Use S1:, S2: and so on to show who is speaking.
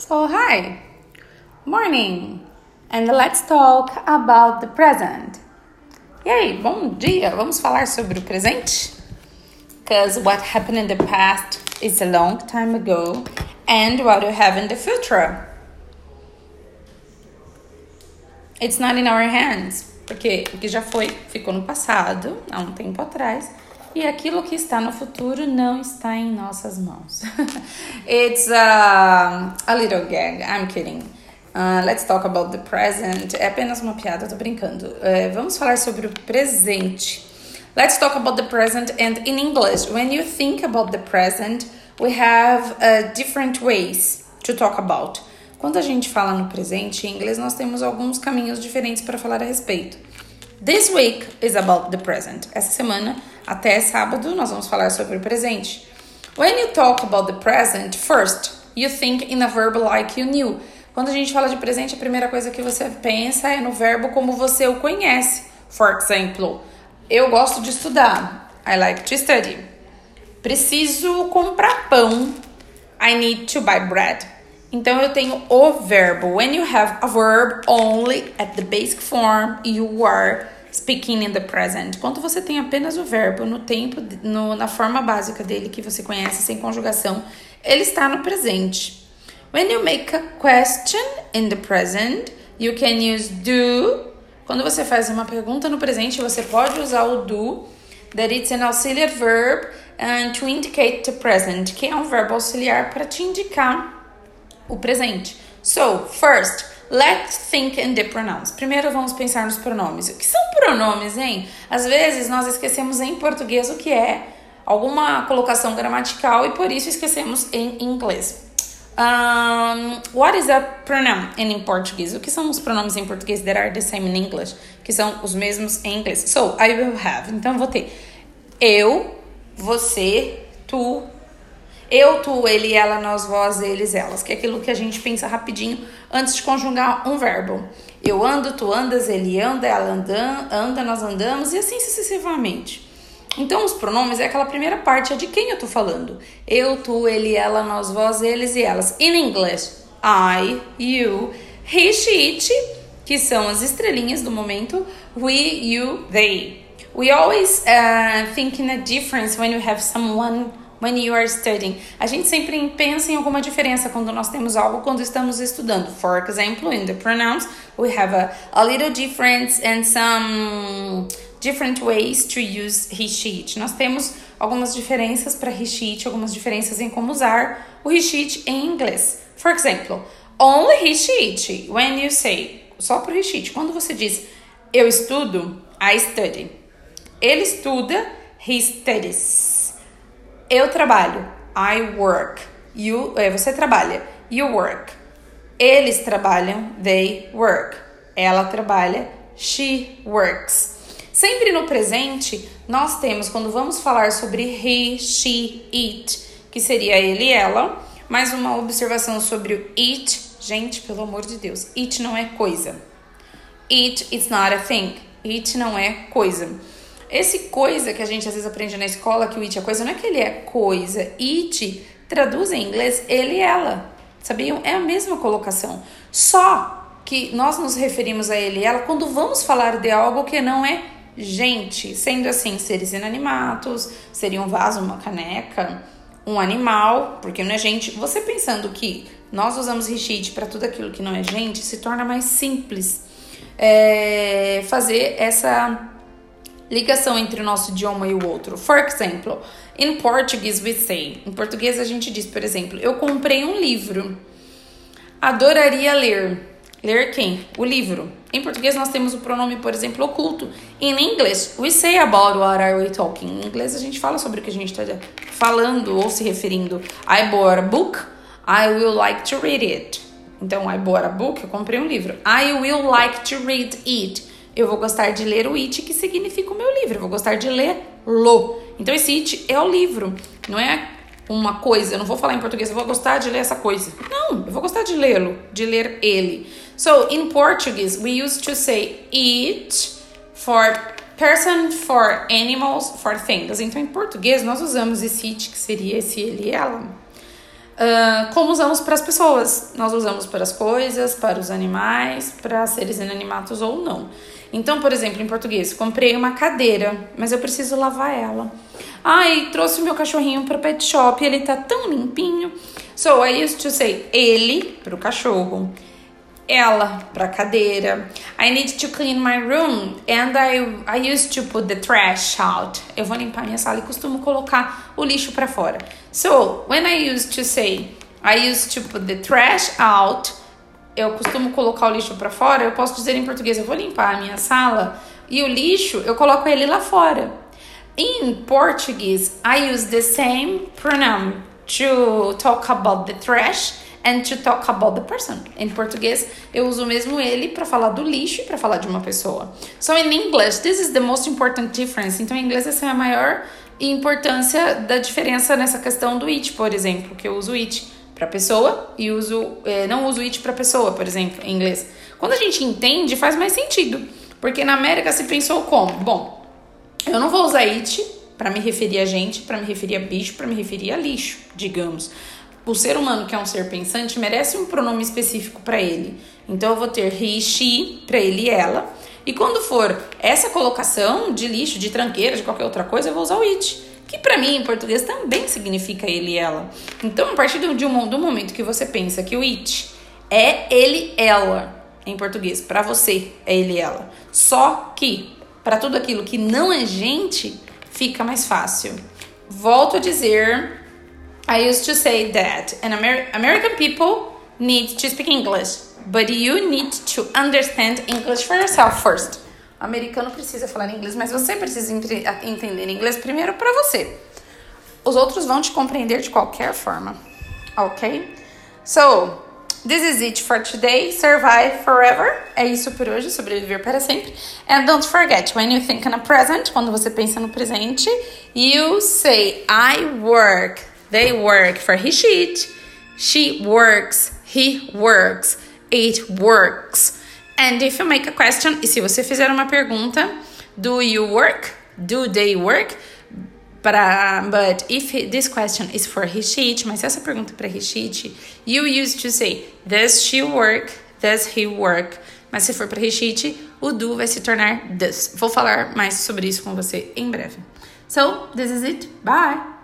S1: So, hi, morning, and let's talk about the present. E aí, bom dia, vamos falar sobre o presente? Because what happened in the past is a long time ago, and what you have in the future. It's not in our hands, porque o que já foi ficou no passado, há um tempo atrás, e aquilo que está no futuro não está em nossas mãos. It's uh, a little gag, I'm kidding. Uh, let's talk about the present. É apenas uma piada, tô brincando. Uh, vamos falar sobre o presente. Let's talk about the present and in English. When you think about the present, we have uh, different ways to talk about. Quando a gente fala no presente em inglês, nós temos alguns caminhos diferentes para falar a respeito. This week is about the present. Essa semana, até sábado, nós vamos falar sobre o presente. When you talk about the present, first, you think in a verb like you knew. Quando a gente fala de presente, a primeira coisa que você pensa é no verbo como você o conhece. For example, eu gosto de estudar. I like to study. Preciso comprar pão. I need to buy bread. Então eu tenho o verbo. When you have a verb only at the basic form, you are speaking in the present. Quando você tem apenas o verbo no tempo, no, na forma básica dele que você conhece, sem conjugação, ele está no presente. When you make a question in the present, you can use do. Quando você faz uma pergunta no presente, você pode usar o do, that it's an auxiliary verb and to indicate the present, que é um verbo auxiliar para te indicar o presente. So, first, let's think in the pronouns. Primeiro vamos pensar nos pronomes. O que são pronomes, hein? Às vezes nós esquecemos em português o que é alguma colocação gramatical e por isso esquecemos em inglês. Um, what is a pronoun in Portuguese? O que são os pronomes em português that are the same in English? Que são os mesmos em inglês. So, I will have. Então, vou ter eu, você, tu, eu, tu, ele, ela, nós, vós, eles, elas, que é aquilo que a gente pensa rapidinho antes de conjugar um verbo. Eu ando, tu andas, ele anda, ela anda, anda, nós andamos e assim sucessivamente. Então, os pronomes é aquela primeira parte, é de quem eu tô falando. Eu, tu, ele, ela, nós, vós, eles e elas. In English, I, you, he, she, it, que são as estrelinhas do momento, we, you, they. We always uh, think in a difference when you have someone when you are studying. A gente sempre pensa em alguma diferença quando nós temos algo quando estamos estudando. For example, in the pronouns, we have a, a little difference and some different ways to use he, she, it. Nós temos algumas diferenças para he, she, it, algumas diferenças em como usar o he, she, it em inglês. For example, only he, she, it. When you say, só para he, she, it. Quando você diz eu estudo, I study. Ele estuda, he studies. Eu trabalho. I work. You, é, você trabalha. You work. Eles trabalham. They work. Ela trabalha. She works. Sempre no presente, nós temos, quando vamos falar sobre he, she, it, que seria ele e ela, mais uma observação sobre o it. Gente, pelo amor de Deus, it não é coisa. It is not a thing. It não é coisa. Esse coisa que a gente às vezes aprende na escola, que o it é coisa, não é que ele é coisa. It traduz em inglês ele e ela. Sabiam? É a mesma colocação. Só que nós nos referimos a ele e ela quando vamos falar de algo que não é gente. Sendo assim, seres inanimados, seria um vaso, uma caneca, um animal, porque não é gente. Você pensando que nós usamos reshit para tudo aquilo que não é gente, se torna mais simples é, fazer essa ligação entre o nosso idioma e o outro. For example, in Portuguese we say. Em português a gente diz, por exemplo, eu comprei um livro. Adoraria ler. Ler quem? O livro. Em português nós temos o pronome, por exemplo, oculto. In English, we say about what are we talking. Em inglês a gente fala sobre o que a gente está falando ou se referindo. I bought a book. I will like to read it. Então, I bought a book, eu comprei um livro. I will like to read it eu vou gostar de ler o it, que significa o meu livro. Eu vou gostar de ler-lo. Então, esse it é o livro, não é uma coisa. Eu não vou falar em português, eu vou gostar de ler essa coisa. Não, eu vou gostar de lê-lo, de ler ele. So, in Portuguese, we used to say it for person, for animals, for things. Então, em português, nós usamos esse it, que seria esse ele e ela. Uh, como usamos para as pessoas. Nós usamos para as coisas, para os animais, para seres inanimados ou não. Então, por exemplo, em português, comprei uma cadeira, mas eu preciso lavar ela. Ai, trouxe meu cachorrinho para o pet shop, ele tá tão limpinho. So I used to say ele para o cachorro, ela para cadeira. I need to clean my room and I I used to put the trash out. Eu vou limpar minha sala e costumo colocar o lixo para fora. So, when I used to say I used to put the trash out, eu costumo colocar o lixo para fora, eu posso dizer em português, eu vou limpar a minha sala e o lixo eu coloco ele lá fora. In Portuguese, I use the same pronoun to talk about the trash and to talk about the person. Em português, eu uso mesmo ele para falar do lixo e para falar de uma pessoa. So in English, this is the most important difference. Então em inglês essa é a maior importância da diferença nessa questão do it, por exemplo, que eu uso it para pessoa e uso é, não uso it para pessoa, por exemplo, em inglês. Quando a gente entende, faz mais sentido, porque na América se pensou como, bom, eu não vou usar it para me referir a gente, para me referir a bicho, para me referir a lixo, digamos. O ser humano que é um ser pensante merece um pronome específico para ele. Então eu vou ter he, she para ele e ela. E quando for essa colocação de lixo, de tranqueira, de qualquer outra coisa, eu vou usar o it que para mim em português também significa ele e ela. Então, a partir um, do momento que você pensa que o it é ele, ela, em português, para você é ele, ela. Só que para tudo aquilo que não é gente, fica mais fácil. Volto a dizer, I used to say that an Amer American people need to speak English, but you need to understand English for yourself first americano precisa falar inglês, mas você precisa entender inglês primeiro para você. Os outros vão te compreender de qualquer forma, ok? So, this is it for today. Survive forever. É isso por hoje, sobreviver para sempre. And don't forget, when you think in a present, quando você pensa no presente, you say I work, they work for he, she, she works, he works, it works. And if you make a question, e se você fizer uma pergunta, do you work? Do they work? Para, but if this question is for his sheet, mas essa pergunta é para his sheet, you used to say, does she work? Does he work? Mas se for para his sheet, o do vai se tornar does. Vou falar mais sobre isso com você em breve. So, this is it. Bye!